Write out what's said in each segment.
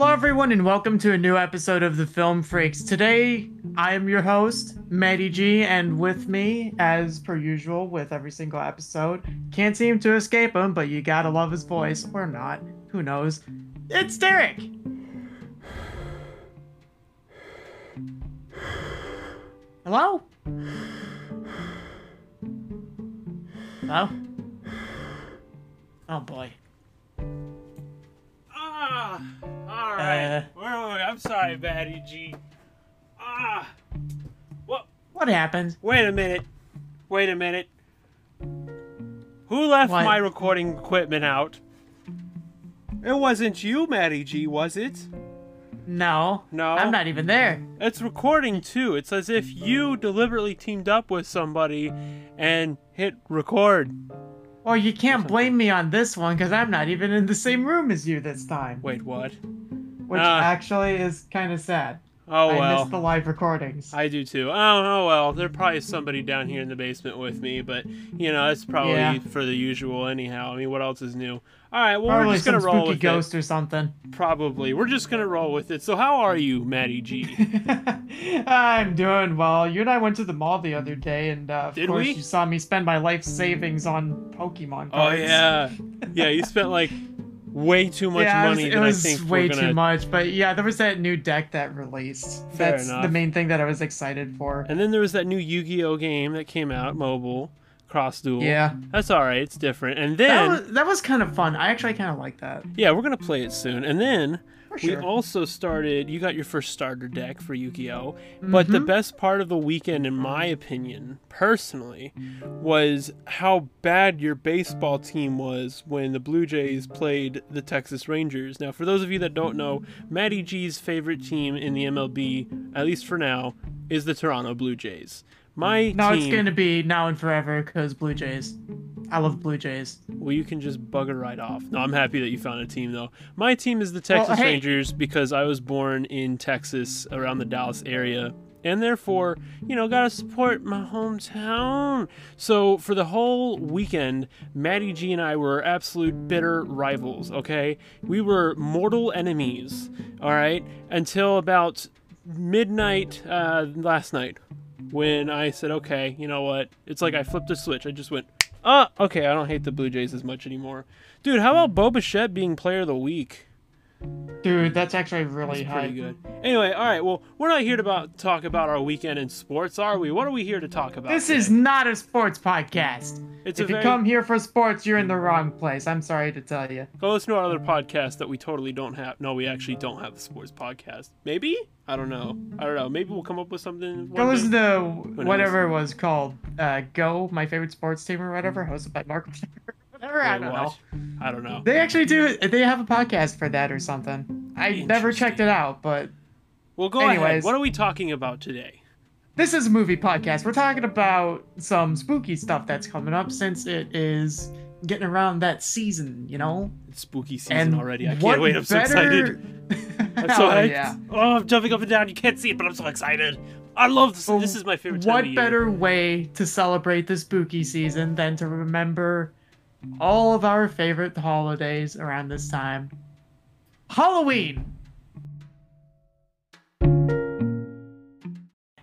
Hello, everyone, and welcome to a new episode of the Film Freaks. Today, I am your host, Matty G, and with me, as per usual, with every single episode, can't seem to escape him, but you gotta love his voice, or not, who knows? It's Derek! Hello? Hello? Oh boy. Ah, all right. Uh. Wait, wait, wait, I'm sorry, Matty G. Ah, what? What happened? Wait a minute. Wait a minute. Who left What? my recording equipment out? It wasn't you, Matty G, was it? No. No. I'm not even there. It's recording too. It's as if you deliberately teamed up with somebody and hit record. Well, you can't blame me on this one because I'm not even in the same room as you this time. Wait, what? Which Ah. actually is kind of sad. Oh I well. missed the live recordings. I do too. Oh, oh well, there's probably somebody down here in the basement with me, but you know that's probably Yeah. for the usual anyhow. I mean, what else is new? All right, well Probably we're just gonna roll with ghost or something. Probably, we're just gonna roll with it. So how are you, Matty G? I'm doing well. You and I went to the mall the other day, and uh, of Did course we? you saw me spend my life savings on Pokemon cards. oh yeah, yeah. You spent like way too much yeah, money it was, it was way gonna. too much. But yeah, there was that new deck that released. Fair That's enough. the main thing that I was excited for. And then there was that new Yu-Gi-Oh game that came out, mobile, Cross Duel. Yeah, that's all right. It's different. And that then was, that was kind of fun. I actually kind of like that. yeah, we're gonna play it soon. And then sure. We also started. You got your first starter deck for Yu-Gi-Oh, but the Mhm. best part of the weekend, in my opinion, personally, was how bad your baseball team was when the Blue Jays played the Texas Rangers. Now, for those of you that don't know, Matty G's favorite team in the MLB, at least for now, is the Toronto Blue Jays. My No, team. it's gonna be now and forever because Blue Jays. I love Blue Jays. Well, you can just bugger right off. No, I'm happy that you found a team, though. My team is the Texas hey. Rangers because I was born in Texas, around the Dallas area, and therefore, you know, gotta support my hometown. So for the whole weekend, Matty G and I were absolute bitter rivals. Okay, we were mortal enemies. All right, until about midnight uh, last night, when I said, okay, you know what? It's like I flipped a switch. I just went. Oh, okay. I don't hate the Blue Jays as much anymore. Dude, how about Bo Bichette being player of the week? Dude, that's actually really That's high. pretty good. Anyway, all right. Well, we're not here to about, talk about our weekend in sports, are we? What are we here to talk about? This today? is not a sports podcast. It's if a you very. come here for sports, you're in the wrong place. I'm sorry to tell you. Go listen to our other podcast that we totally don't have. No, we actually don't have the sports podcast. Maybe? I don't know. I don't know. Maybe we'll come up with something. Go listen to whatever it was called. Uh, Go, my favorite sports team or whatever, hosted by Mark. Whatever, I don't what? know. I don't know. They actually do. They have a podcast for that or something. I never checked it out, but Well, go ahead. Anyways. What are we talking about today? this is a movie podcast. We're talking about some spooky stuff that's coming up since it is getting around that season, you know. It's spooky season And already. I can't wait. I'm so excited. I'm so oh, hyped. yeah. Oh, I'm jumping up and down. You can't see it, but I'm so excited. I love this. This oh, is my favorite time What of year. better way to celebrate the spooky season than to remember all of our favorite holidays around this time? Halloween.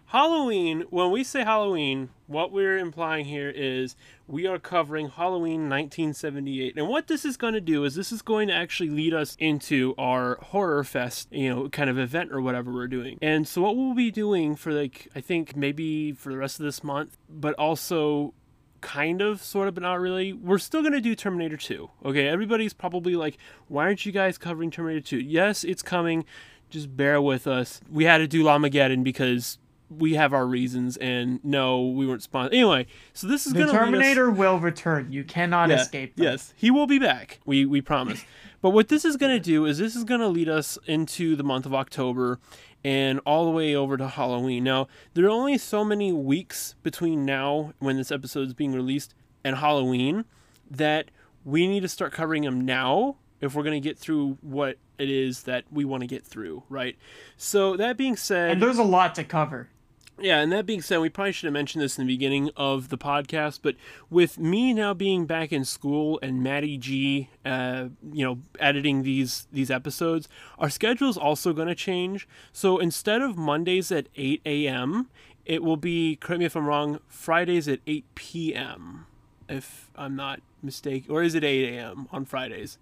Halloween, when we say Halloween, what we're implying here is we are covering Halloween 1978. And what this is going to do is this is going to actually lead us into our horror fest, you know, kind of event or whatever we're doing. And so what we'll be doing for like I think maybe for the rest of this month, but also kind of sort of but not really we're still going to do terminator 2 okay everybody's probably like why aren't you guys covering terminator 2 yes it's coming just bear with us we had to do Llamageddon because we have our reasons and no we weren't sponsored anyway so this is going to Terminator will return. You cannot escape. Them. Yes, he will be back. We we promise. but what this is going to do is this is going to lead us into the month of October and all the way over to Halloween. Now, there are only so many weeks between now when this episode is being released and Halloween that we need to start covering them now if we're going to get through what it is that we want to get through, right? So, that being said, And there's a lot to cover. Yeah, and that being said, we probably should have mentioned this in the beginning of the podcast, but with me now being back in school and Matty G, uh, you know, editing these these episodes, our schedule is also going to change. So instead of Mondays at 8 a.m., it will be, correct me if I'm wrong, Fridays at 8 p.m., if I'm not mistaken. Or is it 8 a.m. on Fridays?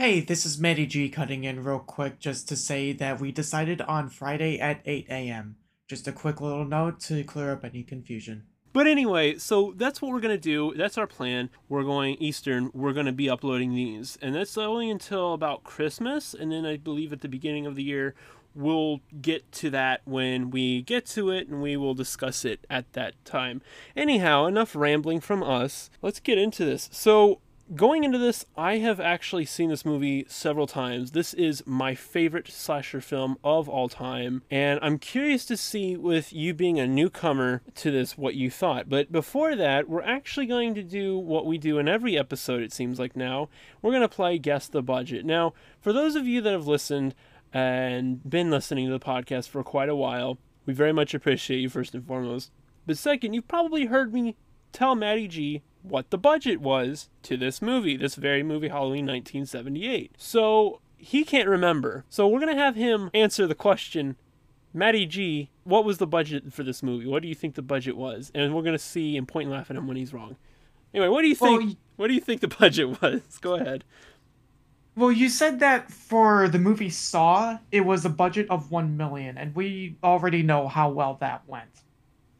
Hey, this is Matty G cutting in real quick just to say that we decided on Friday at 8 a.m. Just a quick little note to clear up any confusion. But anyway, so that's what we're going to do. That's our plan. We're going Eastern. We're going to be uploading these. And that's only until about Christmas. And then I believe at the beginning of the year, we'll get to that when we get to it and we will discuss it at that time. Anyhow, enough rambling from us. Let's get into this. So, going into this, I have actually seen this movie several times. This is my favorite slasher film of all time, and I'm curious to see, with you being a newcomer to this, what you thought. But before that, we're actually going to do what we do in every episode, it seems like now. We're going to play Guess the Budget. Now, for those of you that have listened, and been listening to the podcast for quite a while. We very much appreciate you, first and foremost. But second, you've probably heard me tell Matty G what the budget was to this movie, this very movie, Halloween 1978. So he can't remember. So we're going to have him answer the question Matty G, what was the budget for this movie? What do you think the budget was? And we're going to see and point and laugh at him when he's wrong. Anyway, what do you think? Well, what do you think the budget was? Go ahead. Well, you said that for the movie Saw, it was a budget of one million, and we already know how well that went.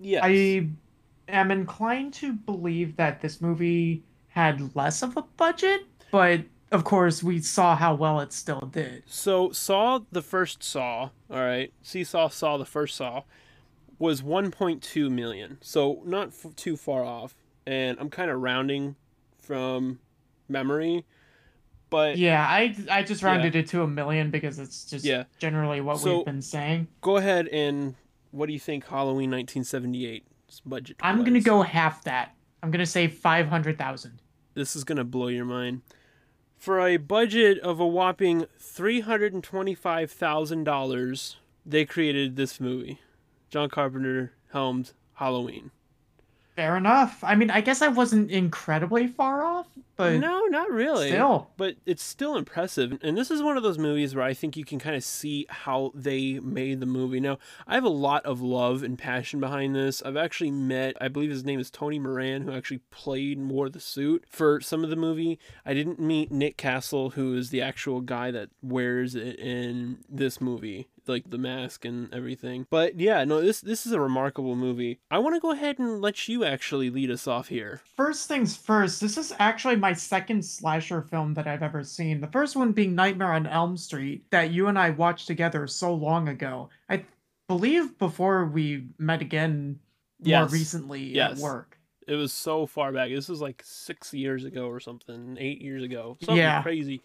Yes. I am inclined to believe that this movie had less of a budget, but of course we saw how well it still did. So Saw the first Saw, all right, Seesaw Saw the first Saw was 1.2 million, so not f- too far off. And I'm kind of rounding from memory but yeah, I I just rounded yeah. it to a million because it's just yeah. generally what so, we've been saying. Go ahead and what do you think Halloween 1978 budget? I'm gonna go half that. I'm gonna say five hundred thousand. This is gonna blow your mind. For a budget of a whopping three hundred and twenty-five thousand dollars, they created this movie. John Carpenter helmed Halloween. Fair enough. I mean, I guess I wasn't incredibly far off, but no, not really. Still, but it's still impressive. And this is one of those movies where I think you can kind of see how they made the movie. Now, I have a lot of love and passion behind this. I've actually met, I believe his name is Tony Moran, who actually played and wore the suit for some of the movie. I didn't meet Nick Castle, who is the actual guy that wears it in this movie like the mask and everything. But yeah, no, this this is a remarkable movie. I want to go ahead and let you actually lead us off here. First things first, this is actually my second slasher film that I've ever seen. The first one being Nightmare on Elm Street that you and I watched together so long ago. I believe before we met again yes. more recently yes. at work. It was so far back. This was like six years ago or something, eight years ago. Something yeah. crazy.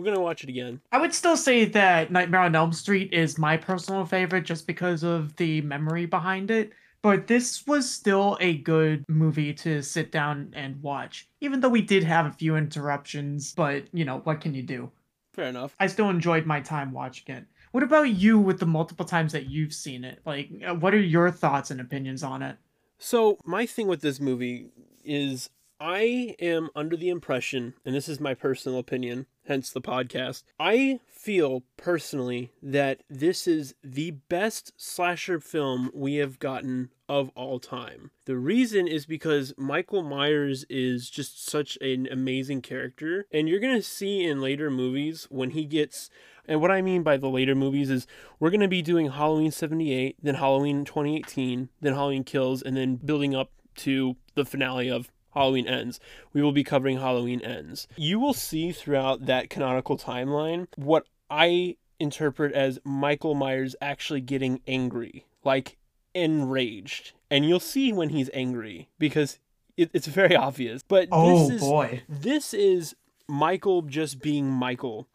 We're gonna watch it again. I would still say that Nightmare on Elm Street is my personal favorite just because of the memory behind it. But this was still a good movie to sit down and watch, even though we did have a few interruptions. But you know, what can you do? Fair enough. I still enjoyed my time watching it. What about you with the multiple times that you've seen it? Like, uh, what are your thoughts and opinions on it? So, my thing with this movie is I am under the impression, and this is my personal opinion, hence the podcast. I feel personally that this is the best slasher film we have gotten of all time. The reason is because Michael Myers is just such an amazing character, and you're to see in later movies when he gets and what I mean by the later movies is we're going to be doing Halloween 78, then Halloween 2018, then Halloween Kills, and then building up to the finale of Halloween Ends. We will be covering Halloween Ends. You will see throughout that canonical timeline what I interpret as Michael Myers actually getting angry, like enraged. And you'll see when he's angry because it, it's very obvious. But oh this is, boy, this is Michael just being Michael,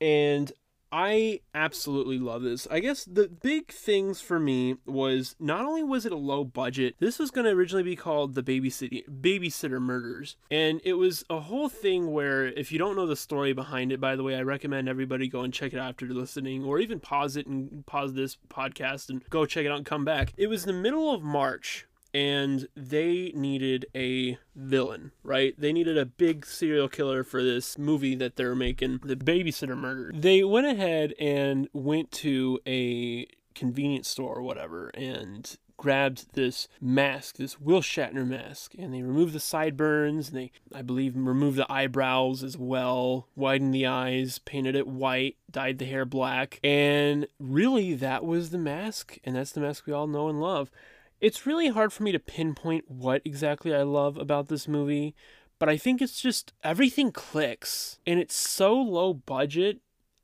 and I absolutely love this. I guess the big things for me was not only was it a low budget, this was going to originally be called the Babysitter Babysitter Murders, and it was a whole thing where if you don't know the story behind it, by the way, I recommend everybody go and check it out after listening, or even pause it and pause this podcast and go check it out and come back. It was the middle of March and they needed a villain, right? They needed a big serial killer for this movie that they're making, The Babysitter Murder. They went ahead and went to a convenience store or whatever and grabbed this mask, this Will Shatner mask, and they removed the sideburns, and they, I believe, removed the eyebrows as well, widened the eyes, painted it white, dyed the hair black, and really that was the mask, and that's the mask we all know and love. It's really hard for me to pinpoint what exactly I love about this movie, but I think it's just everything clicks and it's so low budget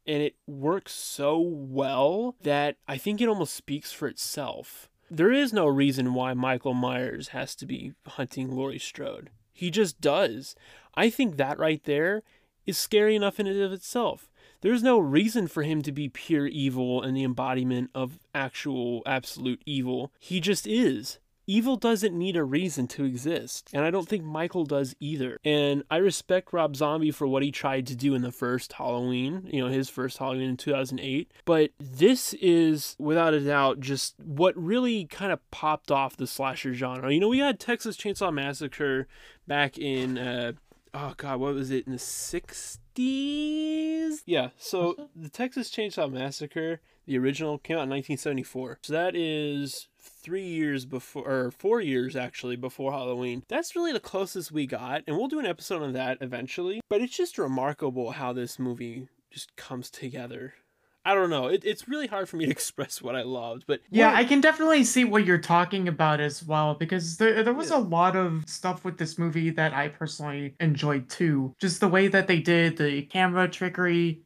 and it works so well that I think it almost speaks for itself. There is no reason why Michael Myers has to be hunting Laurie Strode. He just does. I think that right there is scary enough in and of itself. There's no reason for him to be pure evil and the embodiment of actual absolute evil. He just is. Evil doesn't need a reason to exist, and I don't think Michael does either. And I respect Rob Zombie for what he tried to do in the first Halloween, you know, his first Halloween in 2008. But this is, without a doubt, just what really kind of popped off the slasher genre. You know, we had Texas Chainsaw Massacre back in, uh, oh God, what was it, in the 60s? Yeah, so the Texas Chainsaw Massacre, the original, came out in 1974. So that is three years before, or four years actually, before Halloween. That's really the closest we got, and we'll do an episode on that eventually. But it's just remarkable how this movie just comes together. I don't know. It, it's really hard for me to express what I loved, but Yeah, what- I can definitely see what you're talking about as well because there there was Yeah. a lot of stuff with this movie that I personally enjoyed too. Just the way that they did the camera trickery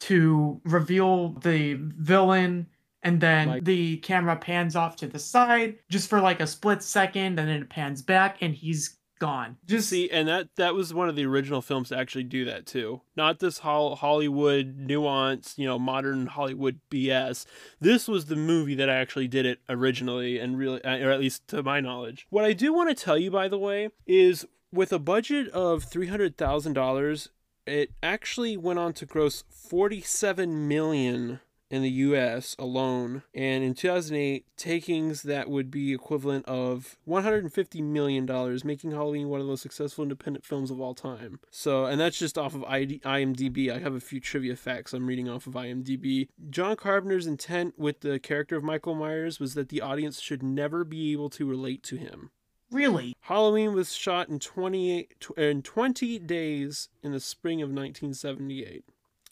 to reveal the villain and then Like- the camera pans off to the side just for like a split second and then it pans back and he's gone. Just See, and that that was one of the original films to actually do that too. Not this Hol- Hollywood nuance, you know, modern Hollywood BS. This was the movie that actually did it originally, and really, uh, or at least to my knowledge. What I do want to tell you, by the way, is with a budget of three hundred thousand dollars, it actually went on to gross forty-seven million in the US alone, and in 2008, takings that would be equivalent of 150 million dollars, making Halloween one of the most successful independent films of all time. So, and that's just off of ID- IMDb. I have a few trivia facts I'm reading off of IMDb. John Carpenter's intent with the character of Michael Myers was that the audience should never be able to relate to him. really Halloween was shot in 28 in 20 days in the spring of 1978.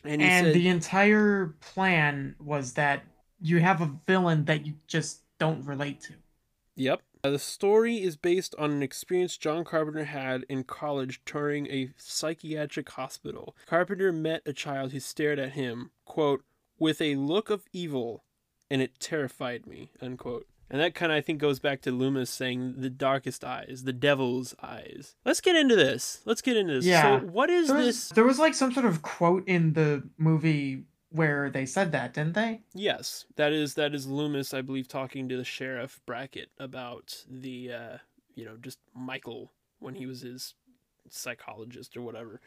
And, and said, the entire plan was that you have a villain that you just don't relate to. Yep. Uh, the story is based on an experience John Carpenter had in college touring a psychiatric hospital. Carpenter met a child who stared at him, quote, with a look of evil, and it terrified me, unquote. And that kind of, I think, goes back to Loomis saying the darkest eyes, the devil's eyes. Let's get into this. Let's get into this. Yeah. So, what is There was, this? there was like some sort of quote in the movie where they said that, didn't they? Yes, that is that is Loomis, I believe, talking to the sheriff Brackett about the uh, you know just Michael when he was his psychologist or whatever.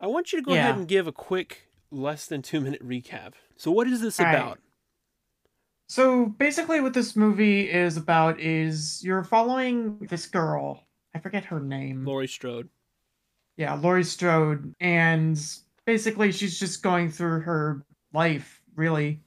I want you to go ahead and give a quick, less than two minute recap. So, what is this All right. So basically, what this movie is about is you're following this girl. I forget her name. Laurie Strode. Yeah, Laurie Strode, and basically she's just going through her life, really,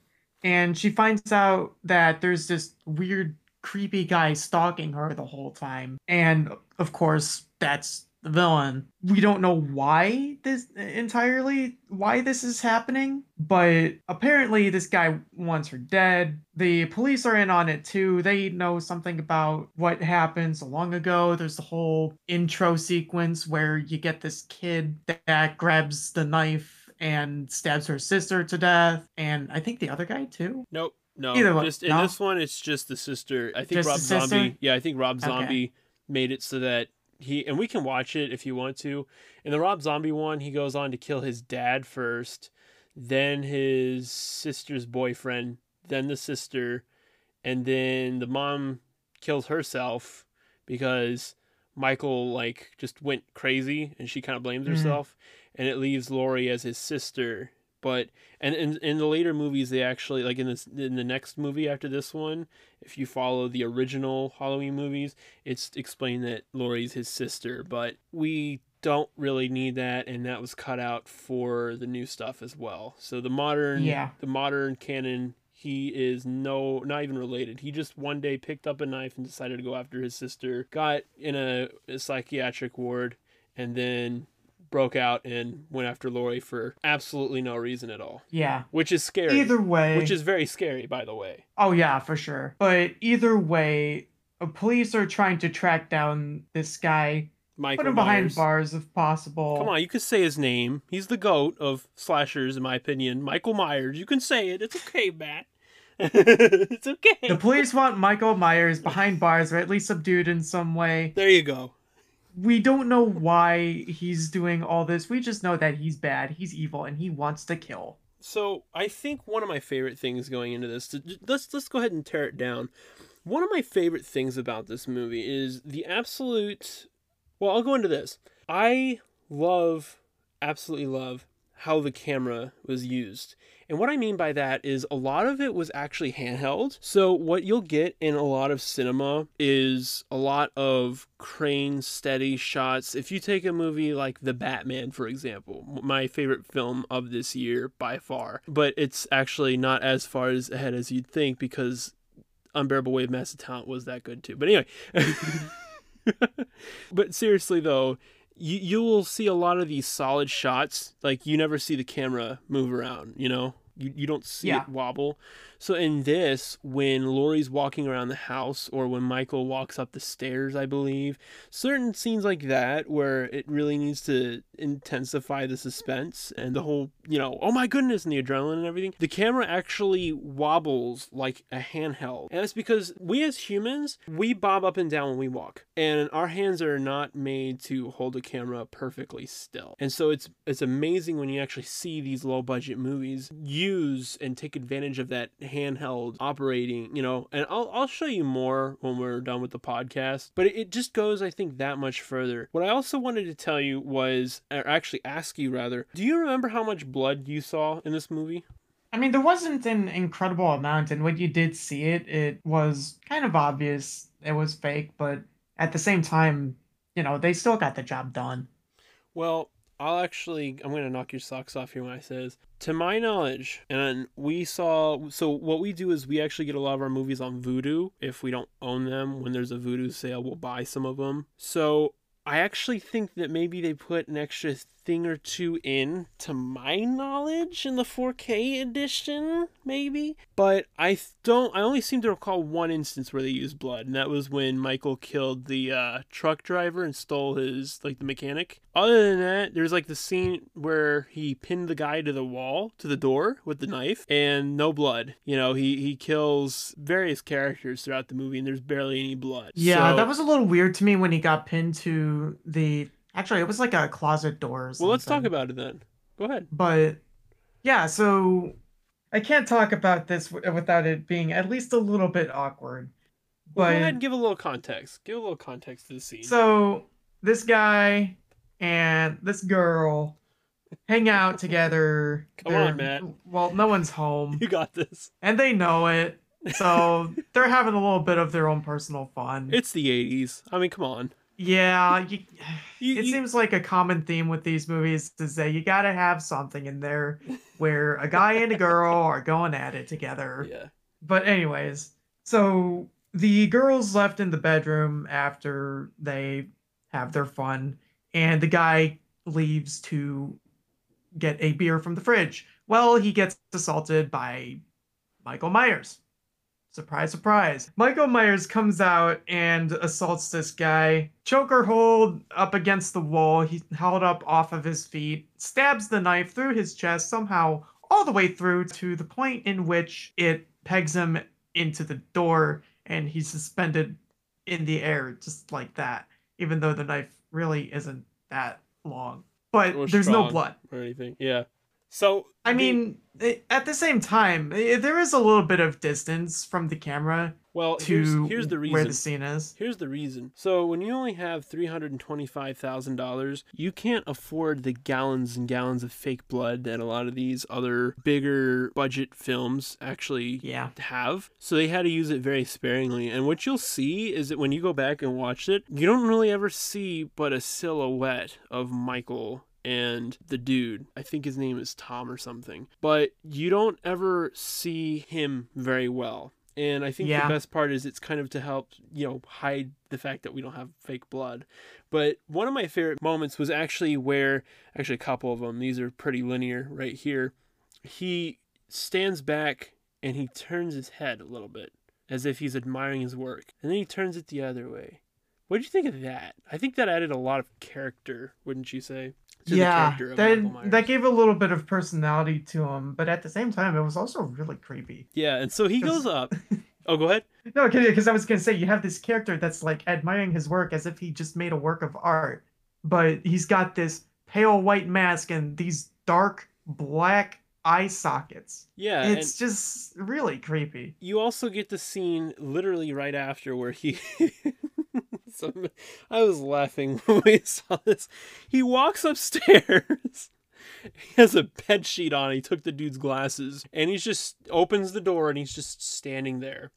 and she finds out that there's this weird, creepy guy stalking her the whole time, and of course that's the villain. We don't know why this entirely why this is happening, but apparently this guy wants her dead. The police are in on it too. They know something about what happened so long ago. There's the whole intro sequence where you get this kid that grabs the knife and stabs her sister to death, and I think the other guy too. Nope. No, Either one. just in No? this one, it's just the sister. I think Just Rob? Zombie. Yeah, I think Rob Okay. Zombie made it so that he and we can watch it if you want to. In the Rob Zombie one, he goes on to kill his dad first. then his sister's boyfriend, then the sister, and then the mom kills herself because Michael like just went crazy and she kind of blames Mhm. herself and it leaves Laurie as his sister. But and in in the later movies they actually like in this in the next movie after this one, if you follow the original Halloween movies, it's explained that Laurie's his sister, but we don't really need that and that was cut out for the new stuff as well. So the modern Yeah. the modern canon he is no not even related. He just one day picked up a knife and decided to go after his sister, got in a, a psychiatric ward and then broke out and went after Laurie for absolutely no reason at all. Yeah. Which is scary. Either way. which is very scary by the way. Oh yeah, for sure. But either way, uh, police are trying to track down this guy, Michael put him behind bars if possible. Come on, you can say his name. He's the goat of slashers, in my opinion. Michael Myers. You can say it. It's okay, Matt. it's okay. The police want Michael Myers behind bars or at least subdued in some way. there you go. We don't know why he's doing all this. We just know that he's bad, he's evil, and he wants to kill. So I think one of my favorite things going into this, to- let's let's go ahead and tear it down. One of my favorite things about this movie is the absolute. Well, I'll go into this. I love, absolutely love how the camera was used. And what I mean by that is a lot of it was actually handheld. So what you'll get in a lot of cinema is a lot of crane steady shots. If you take a movie like The Batman for example, my favorite film of this year by far, but it's actually not as far as ahead as you'd think because Unbearable of Massive Talent was that good too. But anyway, but seriously though, you you will see a lot of these solid shots. Like you never see the camera move around. You know, you you don't see Yeah. it wobble. So in this, when Laurie's walking around the house, or when Michael walks up the stairs, I believe certain scenes like that where it really needs to intensify the suspense and the whole, you know, oh my goodness, and the adrenaline and everything. The camera actually wobbles like a handheld, and that's because we as humans we bob up and down when we walk, and our hands are not made to hold a camera perfectly still. And so it's it's amazing when you actually see these low budget movies use and take advantage of that handheld operating, you know, and I'll, I'll show you more when we're done with the podcast, but it, it just goes, I think, that much further. What I also wanted to tell you was, or actually ask you rather, do you remember how much blood you saw in this movie? I mean, there wasn't an incredible amount, and when you did see it, it was kind of obvious it was fake, but at the same time, you know, they still got the job done. Well, I'll actually I'm gonna knock your socks off here when I says to my knowledge, and we saw so what we do is we actually get a lot of our movies on Vudu. If we don't own them, when there's a Vudu sale, we'll buy some of them. So I actually think that maybe they put an extra thing or two in, to my knowledge, in the 4K edition, maybe. But I don't. I only seem to recall one instance where they used blood, and that was when Michael killed the uh, truck driver and stole his like the mechanic. Other than that, there's like the scene where he pinned the guy to the wall, to the door with the knife, and no blood. You know, he he kills various characters throughout the movie, and there's barely any blood. Yeah, So- that was a little weird to me when he got pinned to the. Actually, it was like a closet door. Or Well, let's talk about it then. Go ahead. But yeah, so I can't talk about this w- without it being at least a little bit awkward. Well, But go ahead and give a little context. Give a little context to the scene. so this guy and this girl hang out together. Come on, They're- Matt. Well, no one's home, you got this. and they know it. So they're having a little bit of their own personal fun. It's the '80s. I mean, come on. Yeah, you, You, it you- seems like a common theme with these movies is that you gotta have something in there where a guy and a girl are going at it together. yeah. But anyways, so the girls left in the bedroom after they have their fun, and the guy leaves to get a beer from the fridge. Well, he gets assaulted by Michael Myers. Surprise, surprise. Michael Myers comes out and assaults this guy. Choker hold up against the wall. He held up off of his feet, stabs the knife through his chest, somehow all the way through to the point in which it pegs him into the door and he's suspended in the air just like that, even though the knife really isn't that long. But there's no blood. Or anything. Yeah. So I the- mean, at the same time, there is a little bit of distance from the camera well, to here's, here's the reason. where the scene is. Here's the reason. So when you only have three hundred and twenty-five thousand dollars, you can't afford the gallons and gallons of fake blood that a lot of these other bigger budget films actually Yeah. have. So they had to use it very sparingly. And what you'll see is that when you go back and watch it, you don't really ever see but a silhouette of Michael and the dude. I think his name is Tom or something. But you don't ever see him very well. And I think Yeah. the best part is it's kind of to help, you know, hide the fact that we don't have fake blood. But one of my favorite moments was actually where, actually, a couple of them, these are pretty linear right here. He stands back and he turns his head a little bit as if he's admiring his work. And then he turns it the other way. What did you think of that? I think that added a lot of character, wouldn't you say? To the yeah, character of Michael that Myers. that gave a little bit of personality to him, but at the same time, it was also really creepy. Yeah, and so he goes up. Oh, go ahead. No, because I was gonna say you have this character that's like admiring his work as if he just made a work of art, but he's got this pale white mask and these dark black eye sockets. Yeah, it's just really creepy. you also get the scene literally right after where he so i was laughing when we saw this. He walks upstairs. He has a bed sheet on. He took the dude's glasses. And he just opens the door and he's just standing there.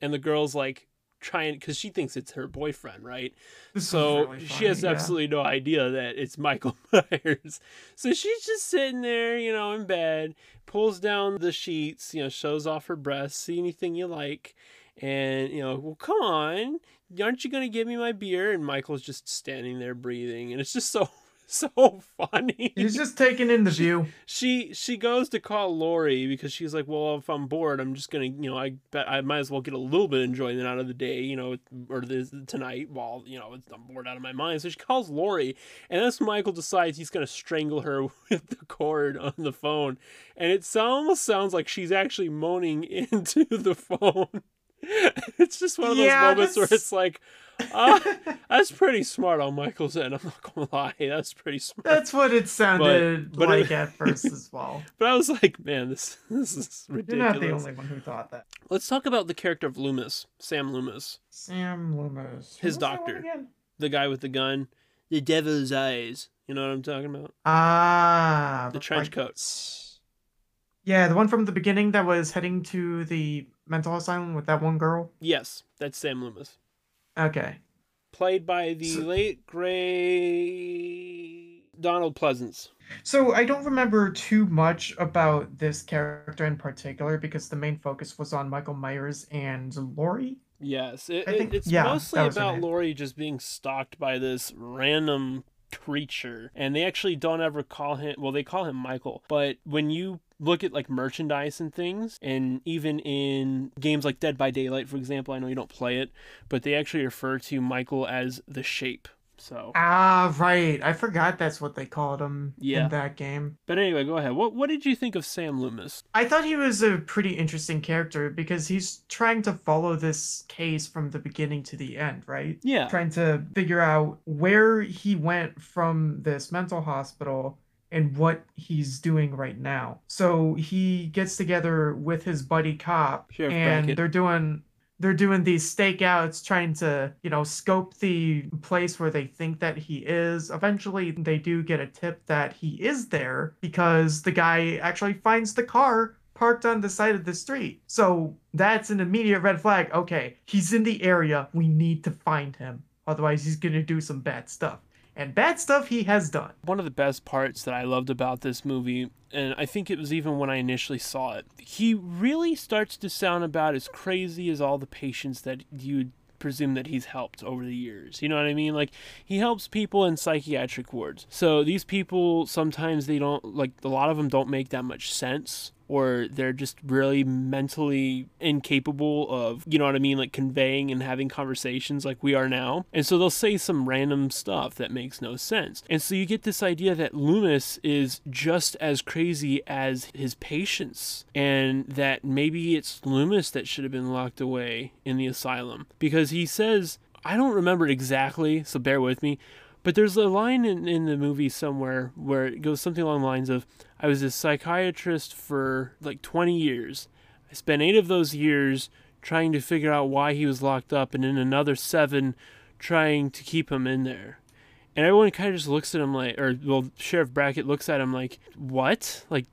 And the girl's like trying because she thinks it's her boyfriend right? This so really she has yeah. absolutely no idea that it's Michael Myers. So she's just sitting there, you know, in bed, pulls down the sheets, you know, shows off her breasts, see anything you like, and you know, well, come on, aren't you gonna give me my beer? And Michael's just standing there breathing, and it's just so so funny. He's just taking in the view. she she goes to call Laurie because she's like, well, if I'm bored, I'm just gonna, you know, I bet I might as well get a little bit of enjoyment out of the day, you know, or this tonight while you know I'm bored out of my mind. So she calls Laurie, and as Michael decides he's gonna strangle her with the cord on the phone, and it almost sounds like she's actually moaning into the phone. it's just one of those Yeah, moments where it's like. Uh, that's pretty smart on Michael's end. I'm not gonna lie, that's pretty smart. That's what it sounded but it- like at first as well. But I was like, man, this this is ridiculous. You're not the only one who thought that. Let's talk about the character of Loomis, Sam Loomis, Sam Loomis. His doctor. the guy with the gun, the devil's eyes. You know what I'm talking about? Ah, The trench coat. right. Yeah, the one from the beginning that was heading to the mental asylum with that one girl. Yes, that's Sam Loomis, Okay. played by the So- late great Donald Pleasence. So I don't remember too much about this character in particular because the main focus was on Michael Myers and Laurie. Yes, it, think- it's yeah, mostly that was her about. Laurie just being stalked by this random creature, and they actually don't ever call him. Well, they call him Michael, but when you look at like merchandise and things, and even in games like Dead by Daylight, for example, I know you don't play it, but they actually refer to Michael as the Shape. So, Ah, right. I forgot that's what they called him Yeah. in that game. but anyway, go ahead. What what did you think of Sam Loomis? I thought he was a pretty interesting character because he's trying to follow this case from the beginning to the end, right? Yeah, Trying to figure out where he went from this mental hospital and what he's doing right now. So he gets together with his buddy cop Sheriff and Brackett. they're doing they're doing these stakeouts trying to, you know, scope the place where they think that he is. Eventually they do get a tip that he is there because the guy actually finds the car parked on the side of the street. So that's an immediate red flag. Okay, he's in the area. We need to find him. Otherwise he's going to do some bad stuff. And bad stuff he has done. one of the best parts that I loved about this movie, and I think it was even when I initially saw it, he really starts to sound about as crazy as all the patients that you'd presume that he's helped over the years. You know what I mean? Like he helps people in psychiatric wards. So these people sometimes they don't like a lot of them don't make that much sense or they're just really mentally incapable of, you know what I mean, like conveying and having conversations like we are now. And so they'll say some random stuff that makes no sense. And so you get this idea that Loomis is just as crazy as his patients, and that maybe it's Loomis that should have been locked away in the asylum because he says, I don't remember exactly, so bear with me. But there's a line in, in the movie somewhere where it goes something along the lines of I was a psychiatrist for like 20 years. I spent eight of those years trying to figure out why he was locked up, and in another seven trying to keep him in there. And everyone kind of just looks at him like, or well, Sheriff Brackett looks at him like, what? Like,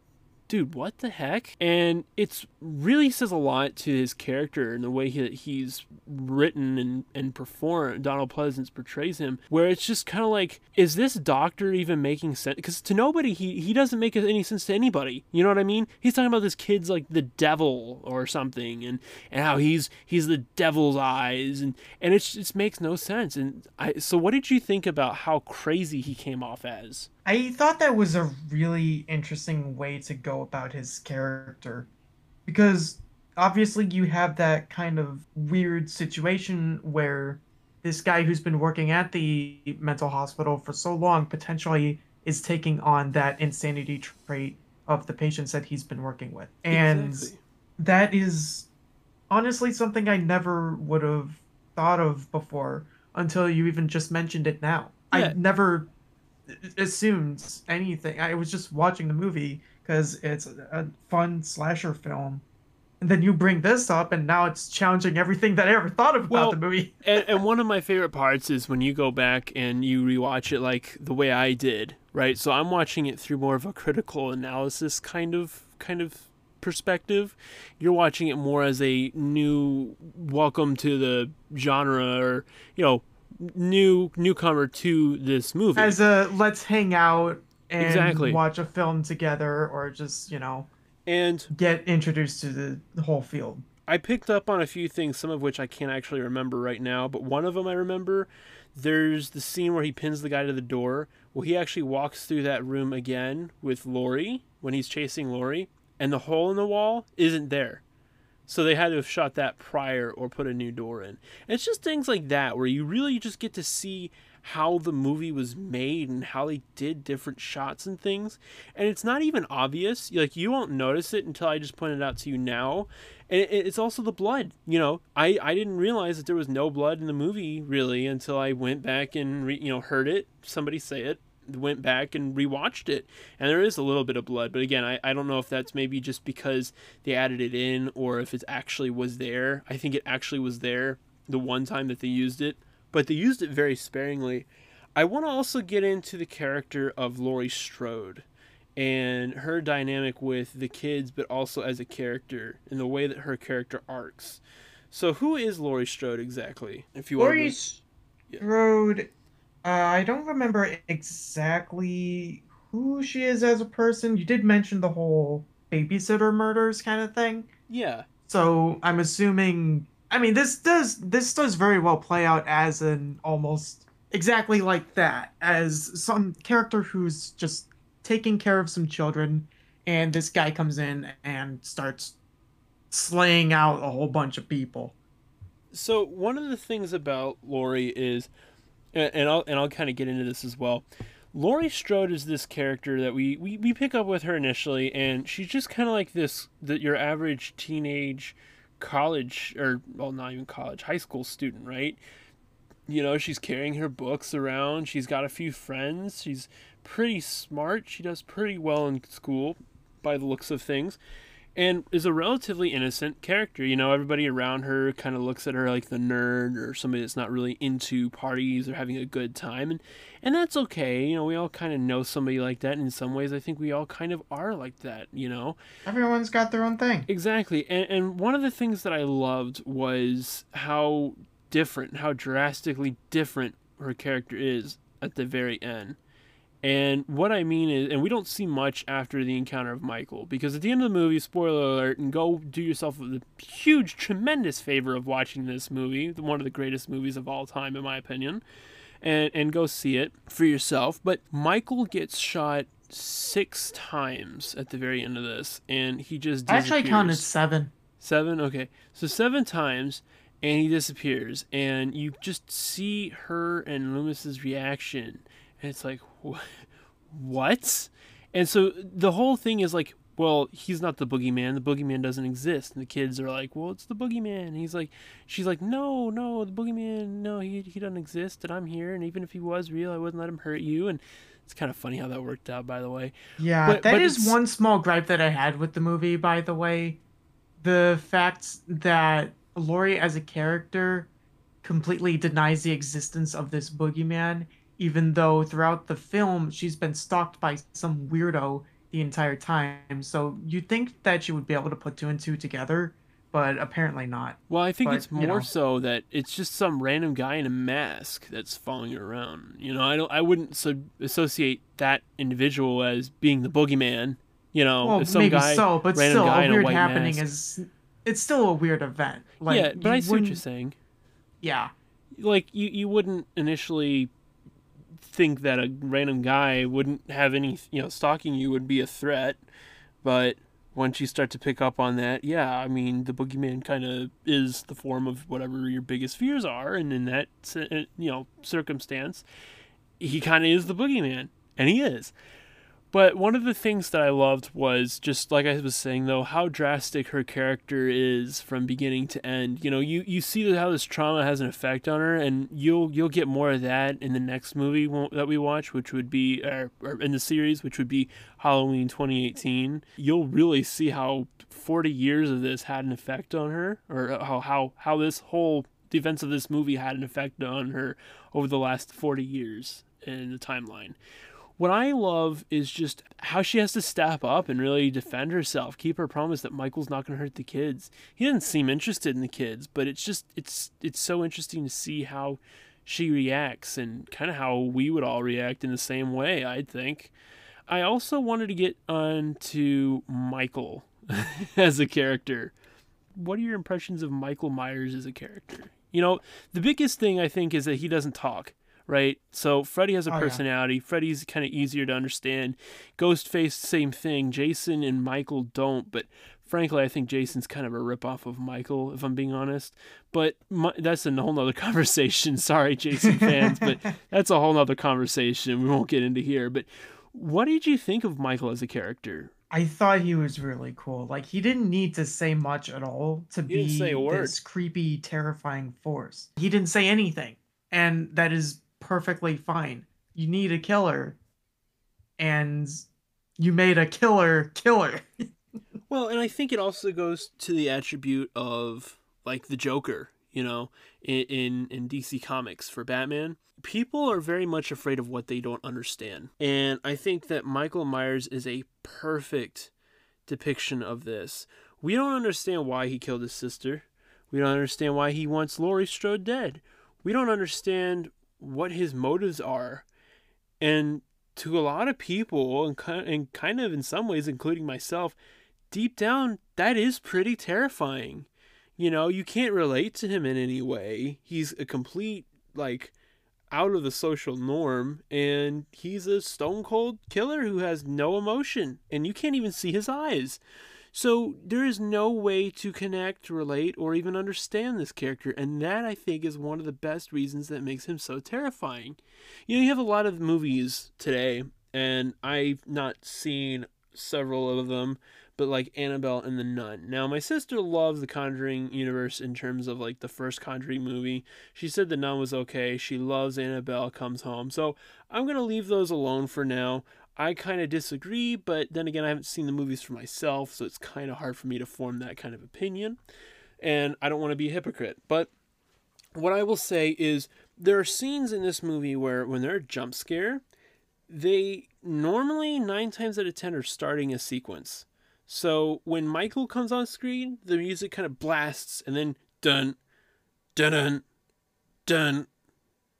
dude, what the heck? And it's really says a lot to his character and the way he, he's written and, and performed. Donald Pleasence portrays him, where it's just kind of like, is this doctor even making sense? Because to nobody, he, he doesn't make any sense to anybody. You know what I mean? He's talking about this kid's like the devil or something, and, and how he's he's the devil's eyes, and and it just makes no sense. And I so what did you think about how crazy he came off as? I thought that was a really interesting way to go about his character because obviously you have that kind of weird situation where this guy who's been working at the mental hospital for so long potentially is taking on that insanity trait of the patients that he's been working with. And exactly. that is honestly something I never would have thought of before until you even just mentioned it now. Yeah. I never assumed anything. I was just watching the movie because it's a fun slasher film. And then you bring this up, and now it's challenging everything that I ever thought of about well, the movie. and, and one of my favorite parts is when you go back and you rewatch it like the way I did, right? So I'm watching it through more of a critical analysis kind of kind of perspective. You're watching it more as a new welcome to the genre, or you know, new newcomer to this movie. As a let's hang out and exactly. watch a film together or just, you know, and get introduced to the, the whole field. I picked up on a few things, some of which I can't actually remember right now, but one of them I remember. There's the scene where he pins the guy to the door. Well, he actually walks through that room again with Laurie when he's chasing Laurie, and the hole in the wall isn't there. So they had to have shot that prior or put a new door in. And it's just things like that where you really just get to see how the movie was made and how they did different shots and things. And it's not even obvious. Like you won't notice it until I just point it out to you now. And it's also the blood. You know, I I didn't realize that there was no blood in the movie really until I went back and re, you know heard it somebody say it went back and rewatched it. And there is a little bit of blood but again I, I don't know if that's maybe just because they added it in or if it actually was there. I think it actually was there the one time that they used it but they used it very sparingly. I want to also get into the character of laurie strode and her dynamic with the kids but also as a character and the way that her character arcs. So who is laurie strode exactly if you laurie want to... strode uh, I don't remember exactly who she is as a person. You did mention the whole babysitter murders kind of thing. Yeah. So I'm assuming. I mean, this does this does very well play out as an almost exactly like that as some character who's just taking care of some children, and this guy comes in and starts slaying out a whole bunch of people. So one of the things about Laurie is and I'll and I'll kind of get into this as well. Laurie Strode is this character that we, we, we pick up with her initially, and she's just kind of like this that your average teenage college or well not even college high school student right you know she's carrying her books around she's got a few friends she's pretty smart she does pretty well in school by the looks of things and is a relatively innocent character. You know, everybody around her kind of looks at her like the nerd or somebody that's not really into parties or having a good time, and and that's okay. You know, we all kind of know somebody like that. And in some ways, I think we all kind of are like that. You know, everyone's got their own thing. Exactly, and and one of the things that I loved was how different, how drastically different her character is at the very end. And what I mean is, and we don't see much after the encounter of Michael, because at the end of the movie, spoiler alert, and go do yourself the huge, tremendous favor of watching this movie, one of the greatest movies of all time, in my opinion, and, and go see it for yourself. But Michael gets shot six times at the very end of this, and he just disappears. I actually counted seven. Seven? Okay. So seven times, and he disappears, and you just see her and Loomis's reaction and it's like, what? And so the whole thing is like, well, he's not the boogeyman. The boogeyman doesn't exist. And the kids are like, well, it's the boogeyman. And he's like, she's like, no, no, the boogeyman, no, he, he doesn't exist. And I'm here. And even if he was real, I wouldn't let him hurt you. And it's kind of funny how that worked out, by the way. Yeah, but, that but is one small gripe that I had with the movie, by the way. The fact that Laurie, as a character, completely denies the existence of this boogeyman, even though throughout the film she's been stalked by some weirdo the entire time. So you think that she would be able to put two and two together, but apparently not. Well, I think but, it's more you know. so that it's just some random guy in a mask that's following her around. You know, I don't, I wouldn't so associate that individual as being the boogeyman. You know, well, some maybe guy, so, but still, a weird a happening mask. is it's still a weird event. Like, yeah, but I see what you're saying. Yeah, like you, you wouldn't initially think that a random guy wouldn't have any, you know, stalking you would be a threat. But once you start to pick up on that, yeah, I mean, the boogeyman kind of is the form of whatever your biggest fears are. And in that, uh, you know, circumstance, he kind of is the boogeyman. And he is. But one of the things that I loved was just like I was saying though, how drastic her character is from beginning to end. You know, you you see how this trauma has an effect on her, and you'll you'll get more of that in the next movie that we watch, which would be or, or in the series, which would be Halloween 2018. You'll really see how 40 years of this had an effect on her, or how how how this whole the events of this movie had an effect on her over the last 40 years in the timeline what I love is just how she has to step up and really defend herself, keep her promise that Michael's not going to hurt the kids. He doesn't seem interested in the kids, but it's just it's it's so interesting to see how she reacts and kind of how we would all react in the same way, I'd think. I also wanted to get on to Michael as a character. What are your impressions of Michael Myers as a character? You know, the biggest thing I think is that he doesn't talk right? So Freddy has a oh, personality. Yeah. Freddy's kind of easier to understand. Ghostface, same thing. Jason and Michael don't, but frankly, I think Jason's kind of a ripoff of Michael, if I'm being honest. But my, that's a whole nother conversation. Sorry, Jason fans, but that's a whole nother conversation we won't get into here. But what did you think of Michael as a character? I thought he was really cool. Like he didn't need to say much at all to he be this creepy, terrifying force. He didn't say anything, and that is perfectly fine. You need a killer, and you made a killer killer. well, and I think it also goes to the attribute of like the Joker, you know, in, in in DC Comics for Batman. People are very much afraid of what they don't understand. And I think that Michael Myers is a perfect depiction of this. We don't understand why he killed his sister. We don't understand why he wants Laurie Strode dead. We don't understand what his motives are. And to a lot of people, and kind, of in some ways, including myself, deep down, that is pretty terrifying. You know, you can't relate to him in any way. He's a complete, like, out of the social norm, and he's a stone cold killer who has no emotion, and you can't even see his eyes. So there is no way to connect, relate, or even understand this character, and that I think is one of the best reasons that makes him so terrifying. You know, you have a lot of movies today, and I've not seen several of them, but like Annabelle and the Nun. Now, my sister loves the Conjuring universe in terms of like the first Conjuring movie. She said the Nun was okay. She loves Annabelle Comes Home. So I'm going to leave those alone for now. I kind of disagree, but then again, I haven't seen the movies for myself, so it's kind of hard for me to form that kind of opinion. And I don't want to be a hypocrite. But what I will say is there are scenes in this movie where when they're a jump scare, they normally nine times out of ten are starting a sequence. So when Michael comes on screen, the music kind of blasts and then dun dun dun dun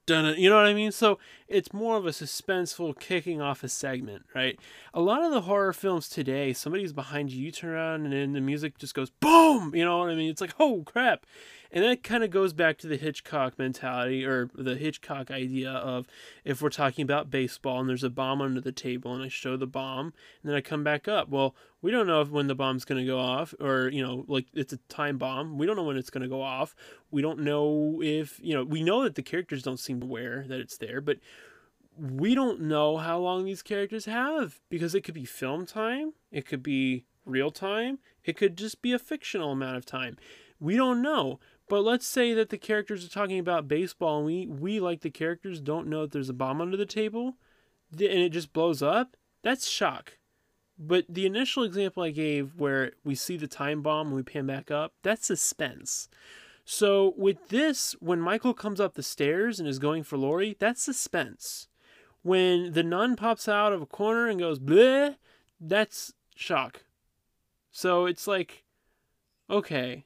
you know what I mean? So it's more of a suspenseful kicking off a segment, right? A lot of the horror films today, somebody's behind you, you turn around and then the music just goes boom, you know what I mean? It's like, oh crap. And that kind of goes back to the Hitchcock mentality or the Hitchcock idea of if we're talking about baseball and there's a bomb under the table and I show the bomb and then I come back up. Well, we don't know if when the bomb's going to go off or, you know, like it's a time bomb. We don't know when it's going to go off. We don't know if, you know, we know that the characters don't seem aware that it's there, but we don't know how long these characters have because it could be film time, it could be real time. It could just be a fictional amount of time. We don't know. But let's say that the characters are talking about baseball and we, we like the characters, don't know that there's a bomb under the table and it just blows up. That's shock. But the initial example I gave where we see the time bomb and we pan back up, that's suspense. So with this, when Michael comes up the stairs and is going for Laurie, that's suspense. When the nun pops out of a corner and goes bleh, that's shock. So it's like, okay.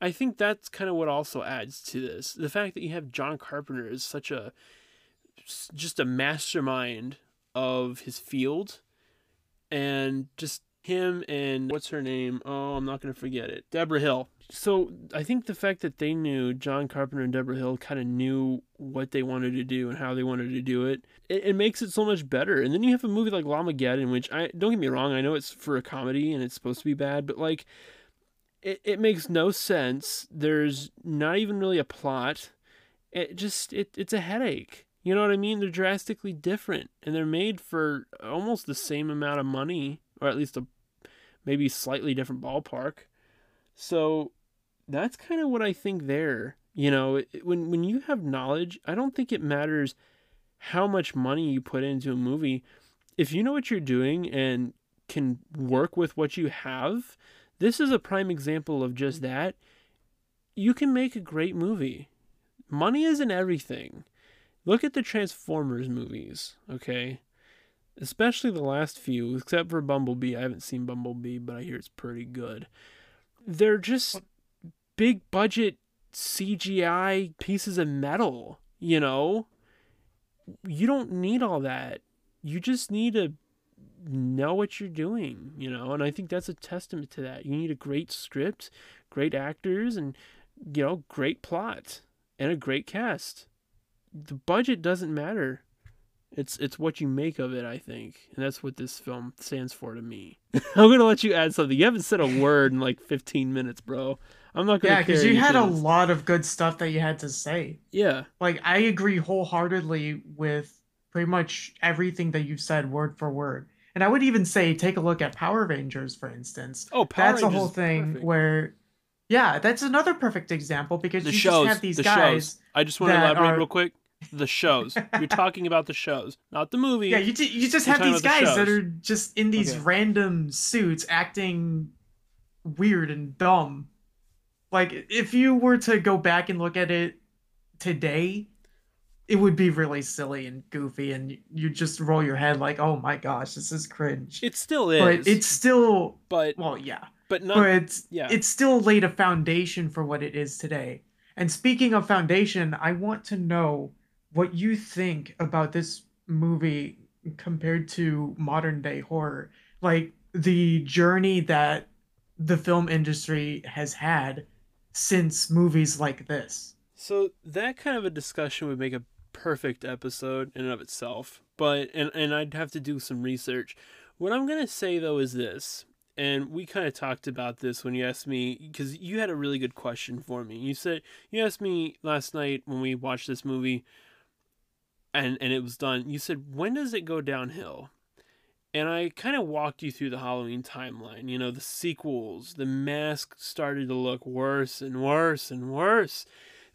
I think that's kind of what also adds to this. The fact that you have John Carpenter is such a just a mastermind of his field and just him and what's her name? Oh, I'm not going to forget it. Debra Hill. So I think the fact that they knew John Carpenter and Debra Hill kind of knew what they wanted to do and how they wanted to do it, it, it makes it so much better. And then you have a movie like Llamageddon, which I don't get me wrong, I know it's for a comedy and it's supposed to be bad, but like it, it makes no sense. There's not even really a plot. It just it it's a headache. You know what I mean? They're drastically different and they're made for almost the same amount of money or at least a maybe slightly different ballpark. So that's kind of what I think there. You know, when when you have knowledge, I don't think it matters how much money you put into a movie. If you know what you're doing and can work with what you have, this is a prime example of just mm-hmm. that. You can make a great movie. Money isn't everything. Look at the Transformers movies, okay? Especially the last few, except for Bumblebee. I haven't seen Bumblebee, but I hear it's pretty good. They're just big budget CGI pieces of metal, you know? You don't need all that. You just need to know what you're doing, you know? And I think that's a testament to that. You need a great script, great actors, and, you know, great plot and a great cast the budget doesn't matter. It's it's what you make of it, I think, and that's what this film stands for to me. I'm gonna let you add something. You haven't said a word in like 15 minutes, bro. I'm not gonna. Yeah, because you had a lot of good stuff that you had to say. Yeah. Like I agree wholeheartedly with pretty much everything that you've said, word for word. And I would even say, take a look at Power Rangers, for instance. Oh, Power that's Rangers a whole thing perfect. where, yeah, that's another perfect example because the you shows, just have these the guys. Shows. I just want to elaborate are, real quick the shows. You're talking about the shows, not the movie. Yeah, you, you just have these guys the that are just in these okay. random suits acting weird and dumb. Like if you were to go back and look at it today, it would be really silly and goofy and you just roll your head like, "Oh my gosh, this is cringe." It still is. But it's still but well, yeah. But not but it's yeah. it's still laid a foundation for what it is today. And speaking of foundation, I want to know what you think about this movie compared to modern day horror. Like the journey that the film industry has had since movies like this. So that kind of a discussion would make a perfect episode in and of itself. But and and I'd have to do some research. What I'm gonna say though is this, and we kind of talked about this when you asked me because you had a really good question for me. You said you asked me last night when we watched this movie and and it was done. You said when does it go downhill? And I kind of walked you through the Halloween timeline. You know, the sequels, the mask started to look worse and worse and worse,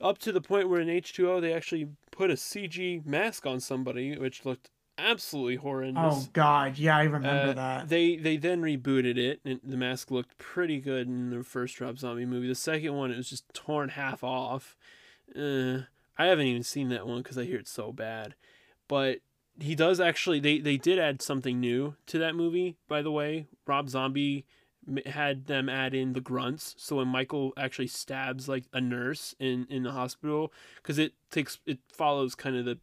up to the point where in H2O they actually put a CG mask on somebody, which looked absolutely horrendous. Oh God, yeah, I remember uh, that. They they then rebooted it, and the mask looked pretty good in the first Rob Zombie movie. The second one, it was just torn half off. Uh, I haven't even seen that one because I hear it's so bad. But he does actually. They they did add something new to that movie. By the way, Rob Zombie had them add in the grunts. So when Michael actually stabs like a nurse in in the hospital, because it takes it follows kind of the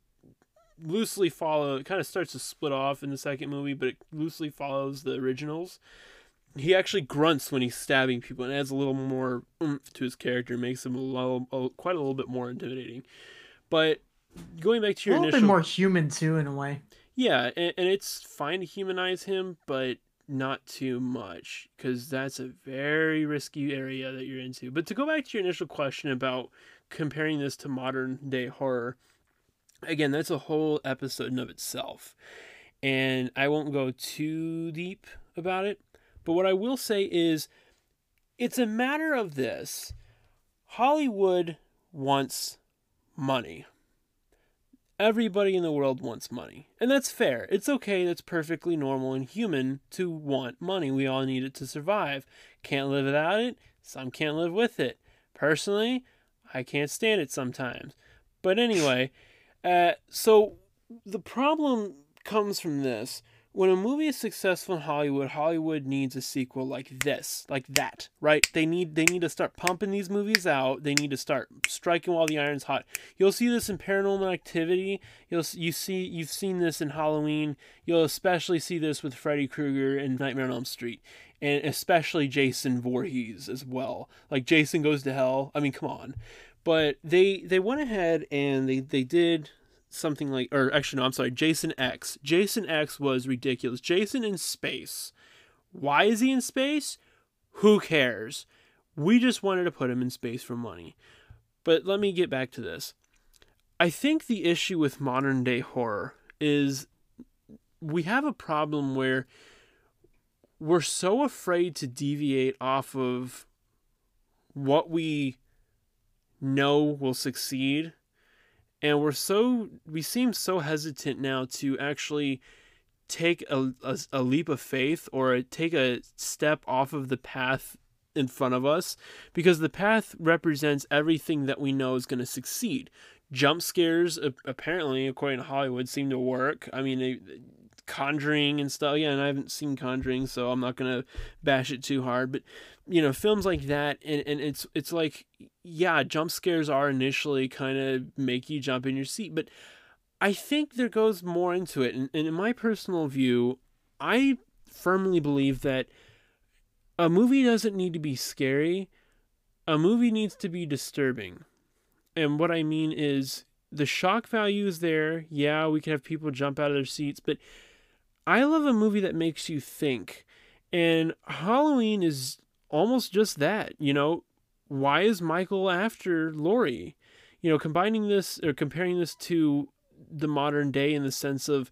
loosely follow. It kind of starts to split off in the second movie, but it loosely follows the originals he actually grunts when he's stabbing people and adds a little more oomph to his character, makes him a little, a, quite a little bit more intimidating. But going back to your a little initial, bit more human too, in a way. Yeah, and, and it's fine to humanize him, but not too much because that's a very risky area that you're into. But to go back to your initial question about comparing this to modern day horror, again, that's a whole episode in of itself, and I won't go too deep about it But what I will say is it's a matter of this Hollywood wants money. Everybody in the world wants money. And that's fair. It's okay. That's perfectly normal and human to want money. We all need it to survive. Can't live without it. Some can't live with it. Personally, I can't stand it sometimes. But anyway, uh, so the problem comes from this when a movie is successful in Hollywood, Hollywood needs a sequel like this, like that, right? They need they need to start pumping these movies out. They need to start striking while the iron's hot. You'll see this in Paranormal Activity. You'll you see you've seen this in Halloween. You'll especially see this with Freddy Krueger and Nightmare on Elm Street, and especially Jason Voorhees as well. Like Jason Goes to Hell. I mean, come on. But they they went ahead and they they did something like or actually no i'm sorry jason x. Jason x was ridiculous. Jason in space. Why is he in space? Who cares? We just wanted to put him in space for money. But let me get back to this. I think the issue with modern day horror is we have a problem where we're so afraid to deviate off of what we know will succeed and we're so we seem so hesitant now to actually take a, a, a, leap of faith or take a step off of the path in front of us because the path represents everything that we know is going to succeed. Jump scares apparently according to hollywood seem to work. I mean conjuring and stuff yeah and i haven't seen conjuring so i'm not going to bash it too hard but you know films like that and, and it's it's like yeah jump scares are initially kind of make you jump in your seat but i think there goes more into it and, and in my personal view i firmly believe that a movie doesn't need to be scary a movie needs to be disturbing and what i mean is the shock value is there yeah we can have people jump out of their seats but i love a movie that makes you think and halloween is almost just that. You know, why is Michael after Laurie? You know, combining this or comparing this to the modern day in the sense of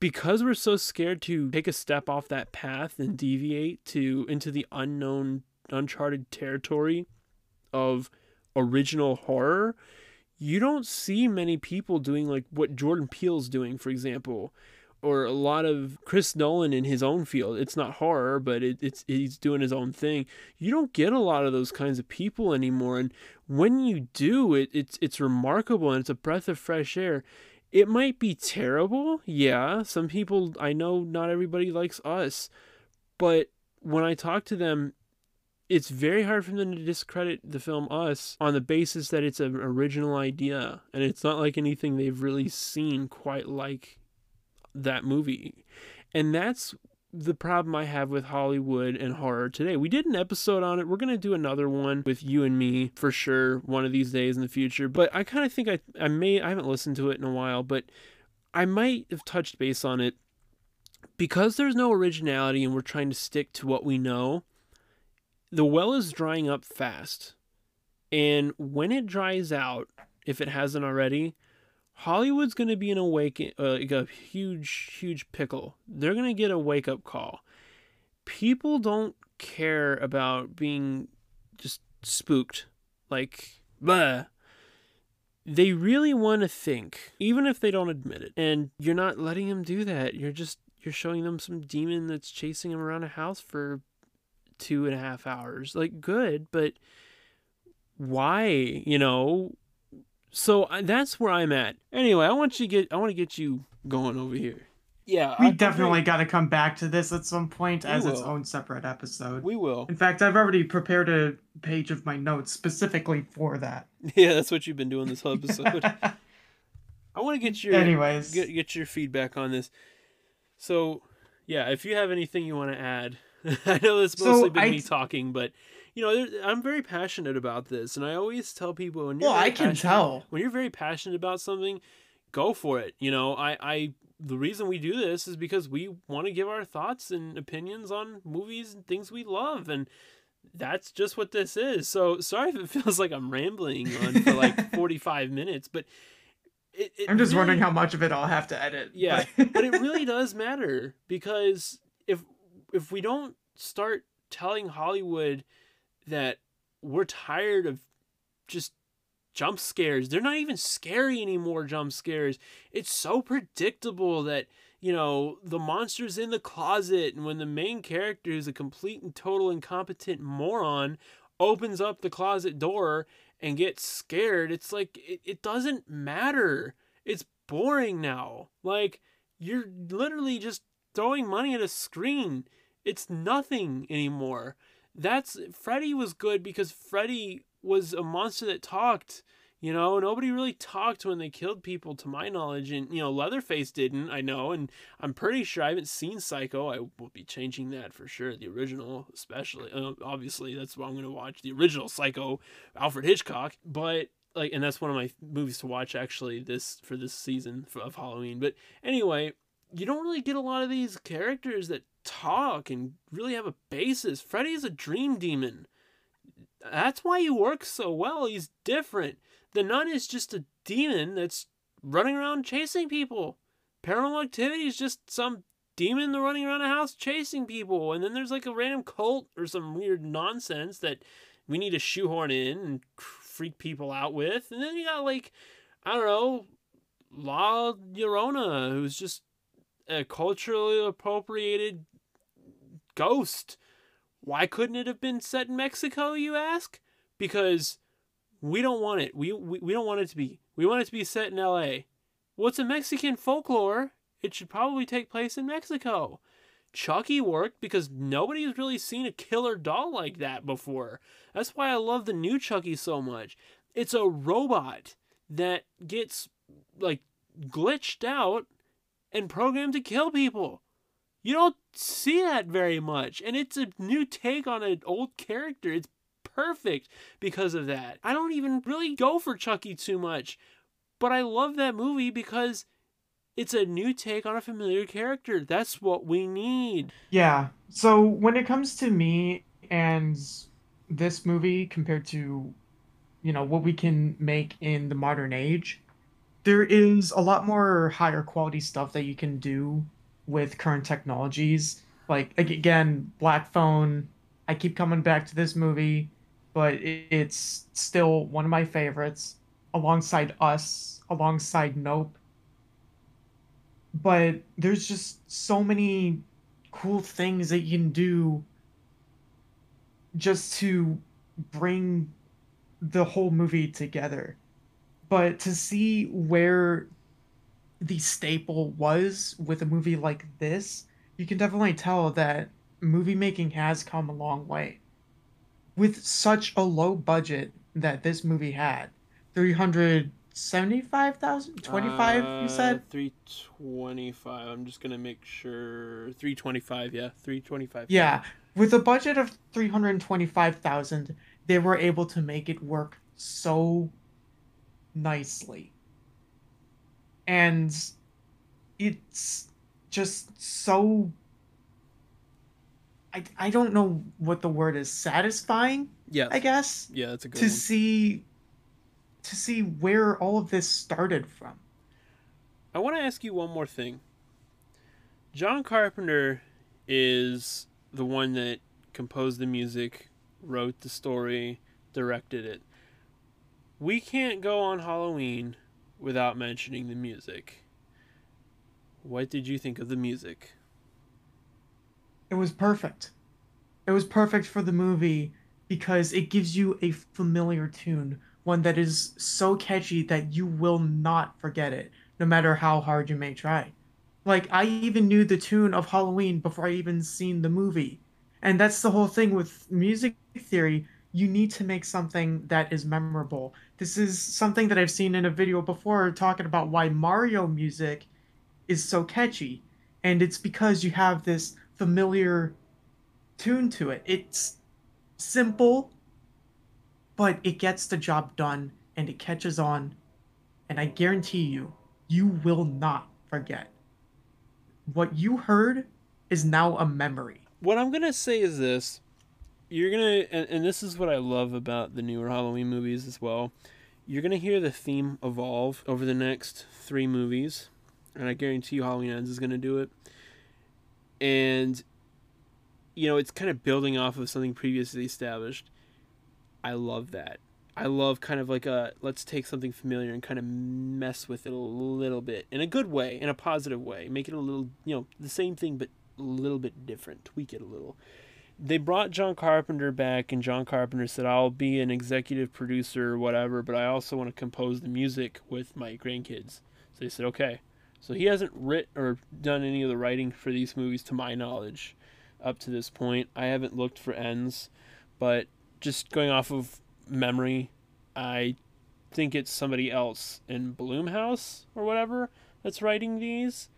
because we're so scared to take a step off that path and deviate to into the unknown uncharted territory of original horror you don't see many people doing like what Jordan Peele's doing for example or a lot of Chris Nolan in his own field. It's not horror, but it, it's he's doing his own thing. You don't get a lot of those kinds of people anymore, and when you do, it it's it's remarkable and it's a breath of fresh air. It might be terrible, yeah. Some people I know, not everybody likes us, but when I talk to them, it's very hard for them to discredit the film Us on the basis that it's an original idea and it's not like anything they've really seen quite like that movie. And that's the problem I have with Hollywood and horror today. We did an episode on it. We're going to do another one with you and me for sure one of these days in the future. But I kind of think I, I may, I haven't listened to it in a while, but I might have touched base on it because there's no originality and we're trying to stick to what we know. The well is drying up fast. And when it dries out, if it hasn't already, Hollywood's going to be in a wake, uh, like a huge, huge pickle. They're going to get a wake up call. People don't care about being just spooked. Like, blah. They really want to think, even if they don't admit it. And you're not letting them do that. You're just, you're showing them some demon that's chasing them around a house for two and a half hours. Like, good, but why? You know, so uh, that's where I'm at. Anyway, I want you to get I want to get you going over here. Yeah, we I, definitely got to come back to this at some point as will. its own separate episode. We will. In fact, I've already prepared a page of my notes specifically for that. Yeah, that's what you've been doing this whole episode. I want to get your anyways get get your feedback on this. So, yeah, if you have anything you want to add, I know it's mostly so been I, me talking, but you know, I'm very passionate about this, and I always tell people when you're well, I can tell when you're very passionate about something, go for it. You know, I, I the reason we do this is because we want to give our thoughts and opinions on movies and things we love, and that's just what this is. So sorry if it feels like I'm rambling on for like 45 minutes, but. It, it I'm just really, wondering how much of it I'll have to edit. Yeah, but it really does matter because if if we don't start telling Hollywood that we're tired of just jump scares. They're not even scary anymore, jump scares. It's so predictable that, you know, the monster's in the closet and when the main character is a complete and total incompetent moron opens up the closet door and gets scared, it's like it, it doesn't matter. It's boring now. Like you're literally just throwing money at a screen. It's nothing anymore. That's Freddy was good because Freddy was a monster that talked. You know, nobody really talked when they killed people, to my knowledge, and you know, Leatherface didn't. I know, and I'm pretty sure I haven't seen Psycho. I will be changing that for sure. The original, especially, uh, obviously, that's what I'm going to watch. The original Psycho, Alfred Hitchcock. But like, and that's one of my movies to watch actually this for this season of Halloween. But anyway, you don't really get a lot of these characters that talk and really have a basis. Freddy is a dream demon. That's why he works so well. He's different. The nun is just a demon that's running around chasing people. Paranormal activity is just some demon running around a house chasing people. And then there's like a random cult or some weird nonsense that we need to shoehorn in and freak people out with. And then you got like, I don't know, La Llorona, who's just a culturally appropriated ghost. Why couldn't it have been set in Mexico, you ask? Because we don't want it. We, we, we don't want it to be. We want it to be set in LA. What's well, a Mexican folklore? It should probably take place in Mexico. Chucky worked because nobody has really seen a killer doll like that before. That's why I love the new Chucky so much. It's a robot that gets like glitched out and programmed to kill people. You don't see that very much. And it's a new take on an old character. It's perfect because of that. I don't even really go for Chucky too much, but I love that movie because it's a new take on a familiar character. That's what we need. Yeah. So when it comes to me and this movie compared to, you know, what we can make in the modern age, there is a lot more higher quality stuff that you can do with current technologies. Like again, Black Phone. I keep coming back to this movie, but it's still one of my favorites, alongside Us, alongside Nope but there's just so many cool things that you can do just to bring the whole movie together. But to see where the staple was with a movie like this, you can definitely tell that movie making has come a long way. With such a low budget that this movie had, 300 75,000 25 uh, you said? 325 I'm just going to make sure 325 yeah 325 yeah. With a budget of 325,000 they were able to make it work so nicely and it's just so I, I don't know what the word is satisfying yeah i guess yeah that's a good to one. see to see where all of this started from. I want to ask you one more thing. John Carpenter is the one that composed the music, wrote the story, directed it. We can't go on Halloween without mentioning the music. What did you think of the music? It was perfect. It was perfect for the movie because it gives you a familiar tune one that is so catchy that you will not forget it, no matter how hard you may try. Like, I even knew the tune of Halloween before I even seen the movie. And that's the whole thing with music theory. You need to make something that is memorable. This is something that I've seen in a video before talking about why Mario music is so catchy. And it's because you have this familiar tune to it. It's simple but it gets the job done and it catches on. And I guarantee you, you will not forget. What you heard is now a memory. What I'm going to say is this. You're to, and, and this is what I love about the newer Halloween movies as well. You're to hear the theme evolve over the next three movies. And I guarantee you Halloween Ends is to do it. And you know, it's kind of building off of something previously established. I love that. I love kind of like a let's take something familiar and kind of mess with it a little bit in a good way, in a positive way. Make it a little, you know, the same thing but a little bit different. Tweak it a little. They brought John Carpenter back, and John Carpenter said, I'll be an executive producer or whatever, but I also want to compose the music with my grandkids. So they said, okay. So he hasn't written or done any of the writing for these movies, to my knowledge, up to this point. I haven't looked for ends, but just going off of memory, I think it's somebody else in Blumhouse or whatever that's writing these,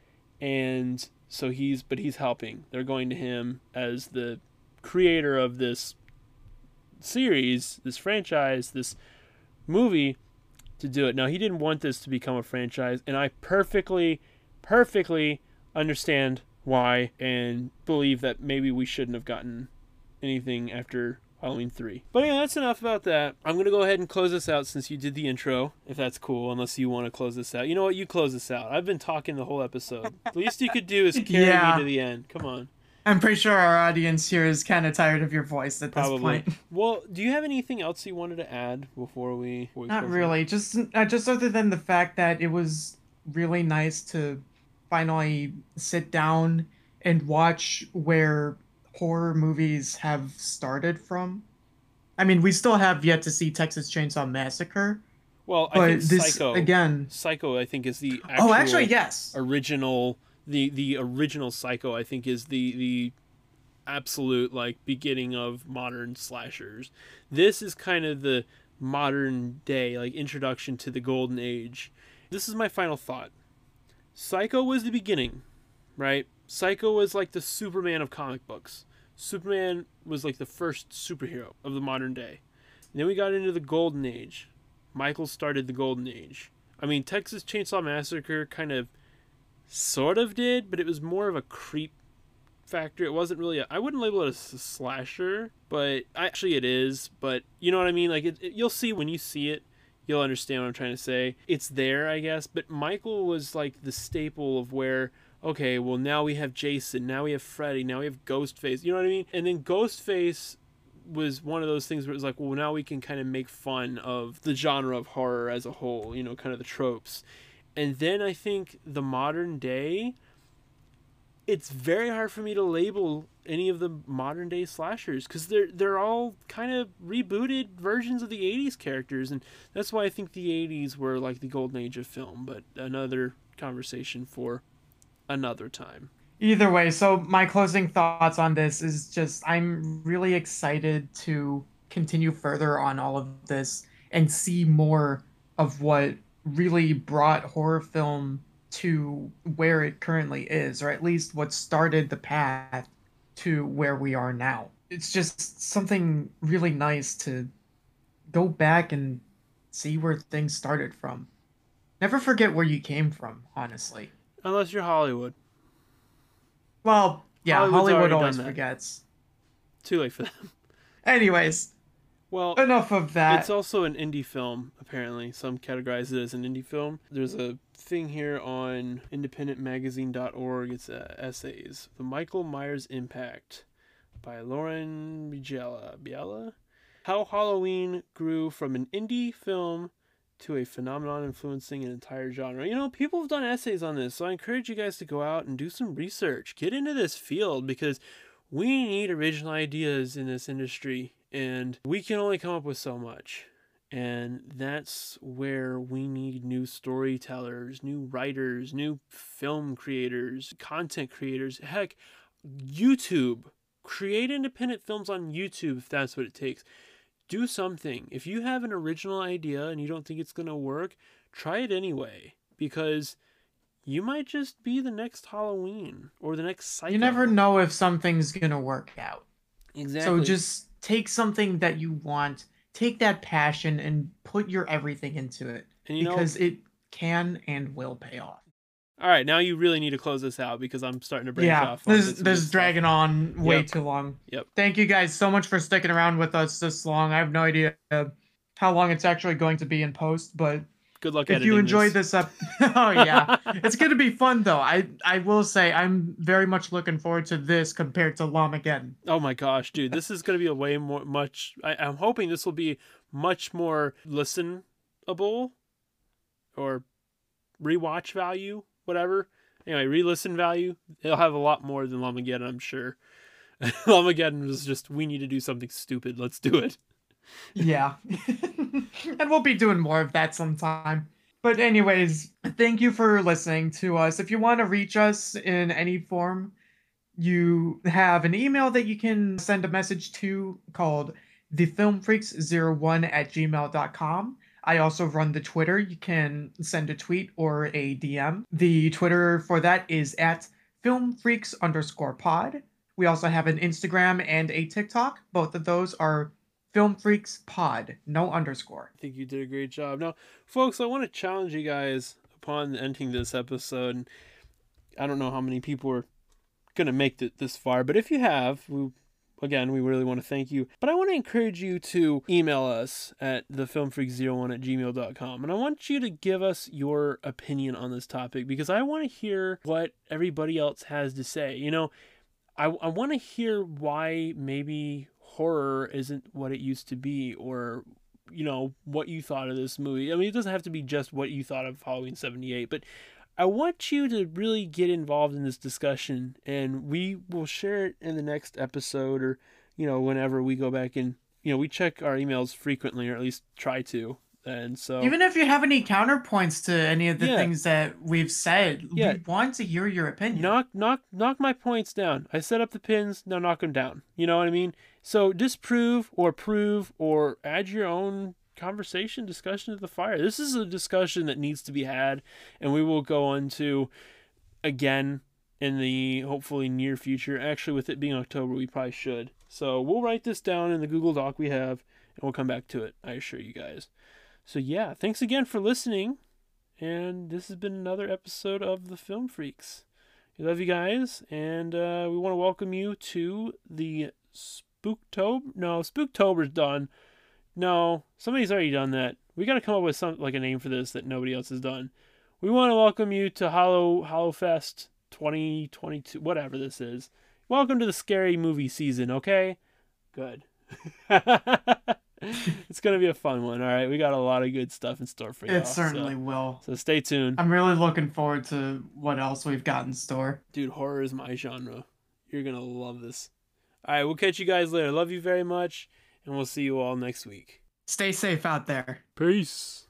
and so he's but he's helping. They're going to him as the creator of this series, this franchise, this movie to do it. Now he didn't want this to become a franchise, and I perfectly, perfectly understand why and believe that maybe we shouldn't have gotten anything after Halloween 3. But yeah, that's enough about that. I'm going to go ahead and close this out since you did the intro, if that's cool, unless you want to close this out. You know what? You close this out. I've been talking the whole episode. the least you could do is carry Yeah. me to the end. Come on. I'm pretty sure our audience here is kind of tired of your voice at this Probably. point. Well, do you have anything else you wanted to add before we. before Not it? really. Just uh, just other than the fact that it was really nice to finally sit down and watch where horror movies have started from. I mean, we still have yet to see Texas Chainsaw Massacre, Well, I but think this Psycho. again. Psycho, I think, is the actual Oh, actually, yes. original. The the original Psycho, I think, is the the absolute like beginning of modern slashers. This is kind of the modern day like introduction to the golden age. This is my final thought. Psycho was the beginning, right? Psycho was like the Superman of comic books. Superman was like the first superhero of the modern day. And then we got into the golden age. Michael started the golden age. I mean, Texas Chainsaw Massacre kind of sort of did, but it was more of a creep factor. It wasn't really I wouldn't label it a slasher, but actually it is, but you know what I mean? Like it, it- you'll see when you see it, you'll understand what I'm trying to say. It's there, I guess, but Michael was like the staple of where okay, well now we have Jason, now we have Freddy, now we have Ghostface. You know what I mean? And then Ghostface was one of those things where it was like, well, now we can kind of make fun of the genre of horror as a whole, you know, kind of the tropes. And then I think the modern day, it's very hard for me to label any of the modern day slashers because they're they're all kind of rebooted versions of the 80s characters and that's why I think the 80s were like the golden age of film but another conversation for another time. Either way, so my closing thoughts on this is just I'm really excited to continue further on all of this and see more of what really brought horror film to where it currently is, or at least what started the path to where we are now. It's just something really nice to go back and see where things started from. Never forget where you came from, honestly. unless you're Hollywood Well, yeah, Hollywood's Hollywood always forgets. too late for them Anyways, well enough of that. It's also an indie film, apparently. Some categorize it as an indie film. There's a thing here on independentmagazine.org. It's uh, essays. The Michael Myers Impact by Lauren Biella. Biella? How Halloween grew from an indie film to a phenomenon influencing an entire genre. You know, people have done essays on this, so I encourage you guys to go out and do some research. Get into this field because we need original ideas in this industry and we can only come up with so much. And that's where we need new storytellers new writers new film creators content creators. Heck youtube. Create independent films on youtube if that's what it takes. Do something. If you have an original idea and you don't think it's going to work try it anyway because you might just be the next halloween or the next Psycho you never know if something's gonna work out. exactly. So just take something that you want, take that passion, and put your everything into it and you know because it can and will pay off. All right, now you really need to close this out because I'm starting to branch yeah, off. on this some this is dragging on way Yep. too long. Yep. Thank you guys so much for sticking around with us this long. I have no idea how long it's actually going to be in post, but Good luck. if you enjoyed this, up, oh yeah, it's gonna be fun though. I I will say I'm very much looking forward to this compared to Llamageddon. Oh my gosh, dude, this is gonna be a way more much. I, I'm hoping this will be much more listenable or rewatch value, whatever. Anyway, re-listen value. It'll have a lot more than Llamageddon, I'm sure. Llamageddon was just we need to do something stupid. Let's do it. Yeah. and we'll be doing more of that sometime. But anyways, thank you for listening to us. If you want to reach us in any form, you have an email that you can send a message to called thefilmfreaks01 at gmail.com. I also run the Twitter. You can send a tweet or a DM. The Twitter for that is at filmfreaks underscore pod. We also have an Instagram and a TikTok. Both of those are Film Freaks Pod, no underscore. I think you did a great job. Now, folks, I want to challenge you guys upon ending this episode. I don't know how many people are going to make it this far, but if you have, we again, we really want to thank you. But I want to encourage you to email us at thefilmfreaks01 at gmail.com. And I want you to give us your opinion on this topic because I want to hear what everybody else has to say. You know, I, I want to hear why maybe horror isn't what it used to be or you know what you thought of this movie i mean it doesn't have to be just what you thought of halloween 78 but i want you to really get involved in this discussion and we will share it in the next episode or you know whenever we go back and you know we check our emails frequently or at least try to and so even if you have any counterpoints to any of the yeah. things that we've said, yeah. we want to hear your opinion. Knock knock knock my points down. I set up the pins, now knock them down. You know what I mean? So disprove or prove or add your own conversation, discussion to the fire. This is a discussion that needs to be had, and we will go on to again in the hopefully near future. Actually, with it being October, we probably should. So we'll write this down in the Google Doc we have, and we'll come back to it. I assure you guys. So, yeah, thanks again for listening. And this has been another episode of The Film Freaks. We love you guys, and uh, we want to welcome you to the Spooktober. No, Spooktober's done. No, somebody's already done that. We got to come up with some like a name for this that nobody else has done. We want to welcome you to Hollow Hollowfest 2022, whatever this is. Welcome to the scary movie season. Okay, good. it's gonna be a fun one. All right, we got a lot of good stuff in store for you. It certainly so. will. So stay tuned. I'm really looking forward to what else we've got in store. Dude, horror is my genre. You're gonna love this. All right, we'll catch you guys later. Love you very much, and we'll see you all next week. Stay safe out there. Peace.